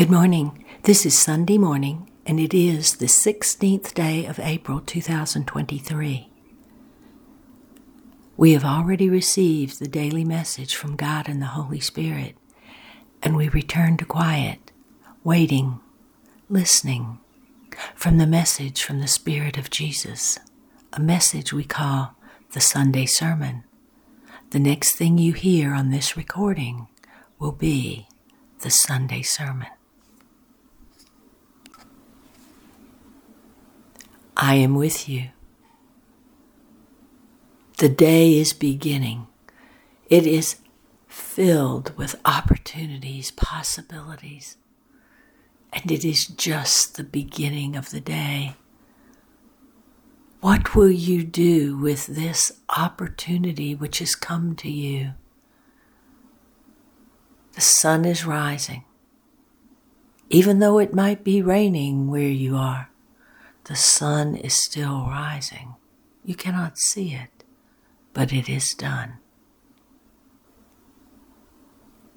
Good morning. This is Sunday morning, and it is the 16th day of April 2023. We have already received the daily message from God and the Holy Spirit, and we return to quiet, waiting, listening from the message from the Spirit of Jesus, a message we call the Sunday Sermon. The next thing you hear on this recording will be the Sunday Sermon. I am with you. The day is beginning. It is filled with opportunities, possibilities, and it is just the beginning of the day. What will you do with this opportunity which has come to you? The sun is rising, even though it might be raining where you are the sun is still rising. You cannot see it, but it is done.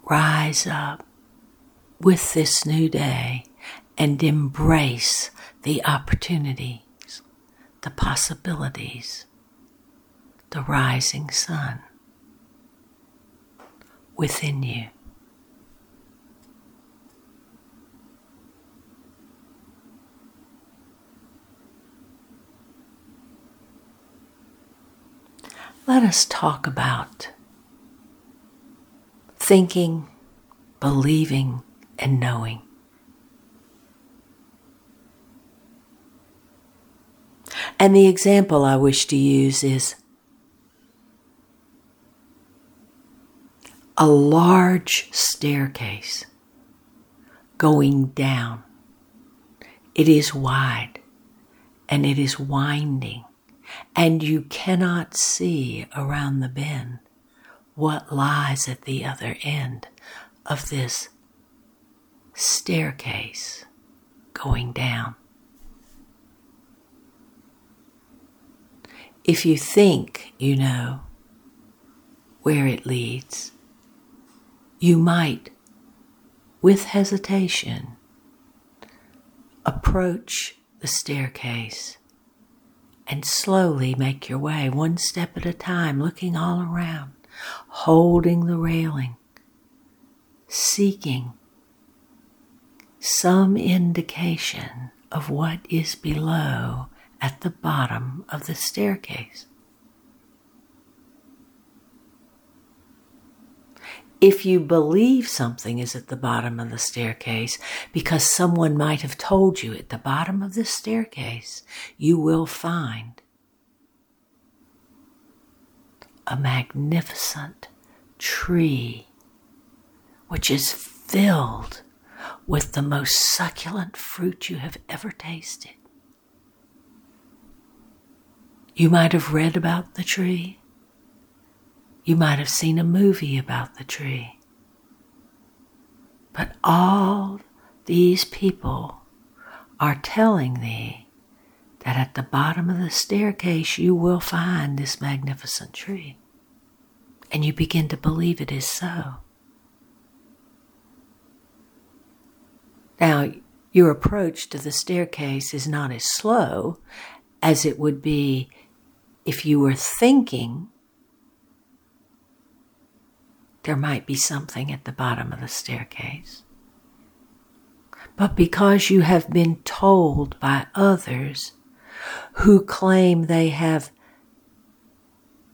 Rise up with this new day and embrace the opportunities, the possibilities, the rising sun within you. Let us talk about thinking, believing, and knowing. And the example I wish to use is a large staircase going down. It is wide and it is winding and you cannot see around the bend what lies at the other end of this staircase going down. If you think you know where it leads, you might, with hesitation, approach the staircase and slowly make your way one step at a time, looking all around, holding the railing, seeking some indication of what is below at the bottom of the staircase. If you believe something is at the bottom of the staircase because someone might have told you at the bottom of the staircase you will find a magnificent tree which is filled with the most succulent fruit you have ever tasted. You might have read about the tree. You might have seen a movie about the tree. But all these people are telling thee that at the bottom of the staircase you will find this magnificent tree. And you begin to believe it is so. Now, your approach to the staircase is not as slow as it would be if you were thinking there might be something at the bottom of the staircase. But because you have been told by others who claim they have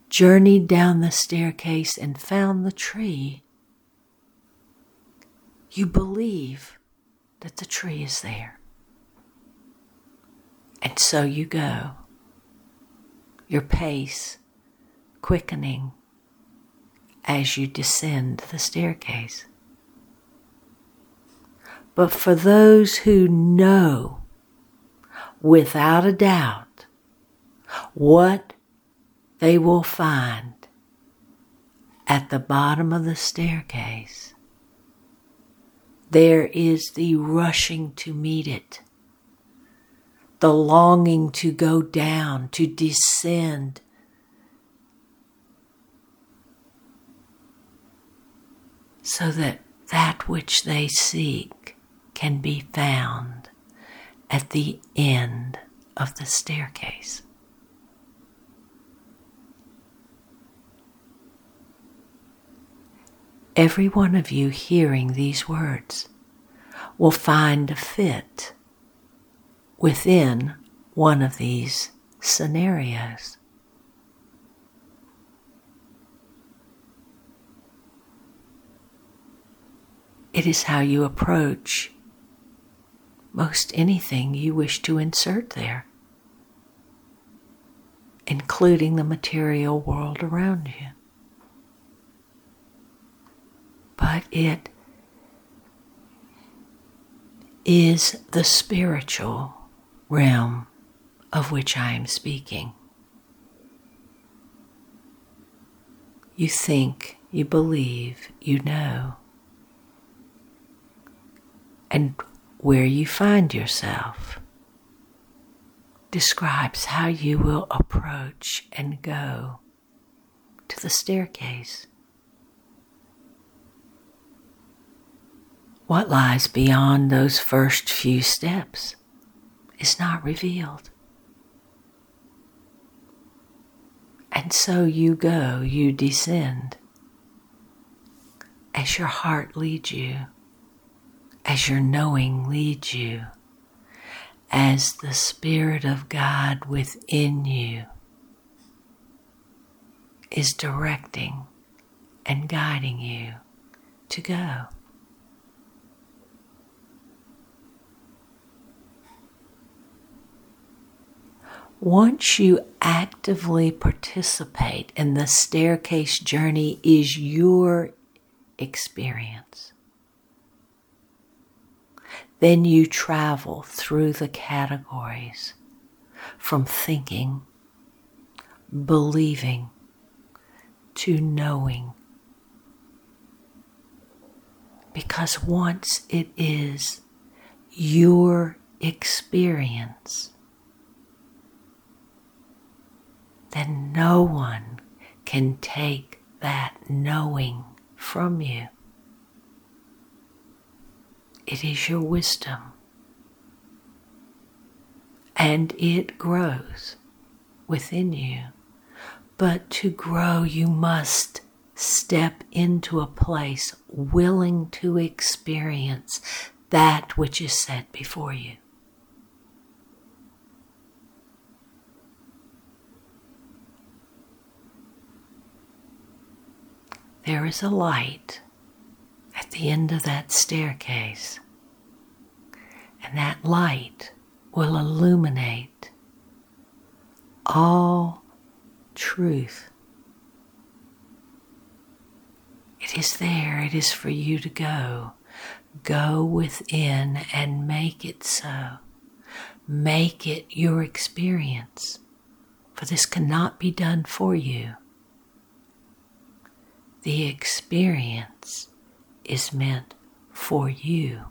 journeyed down the staircase and found the tree, you believe that the tree is there. And so you go, your pace quickening as you descend the staircase. But for those who know without a doubt what they will find at the bottom of the staircase, there is the rushing to meet it, the longing to go down, to descend so that that which they seek can be found at the end of the staircase. Every one of you hearing these words will find a fit within one of these scenarios. It is how you approach most anything you wish to insert there, including the material world around you. But it is the spiritual realm of which I am speaking. You think, you believe, you know. And where you find yourself describes how you will approach and go to the staircase. What lies beyond those first few steps is not revealed. And so you go, you descend as your heart leads you, as your knowing leads you, as the Spirit of God within you is directing and guiding you to go. Once you actively participate in the staircase journey is your experience, then you travel through the categories from thinking, believing, to knowing. Because once it is your experience, then no one can take that knowing from you. It is your wisdom. And it grows within you. But to grow, you must step into a place willing to experience that which is set before you. there is a light the end of that staircase, and that light will illuminate all truth. It is there, it is for you to go. Go within and make it so. Make it your experience, for this cannot be done for you. The experience is meant for you.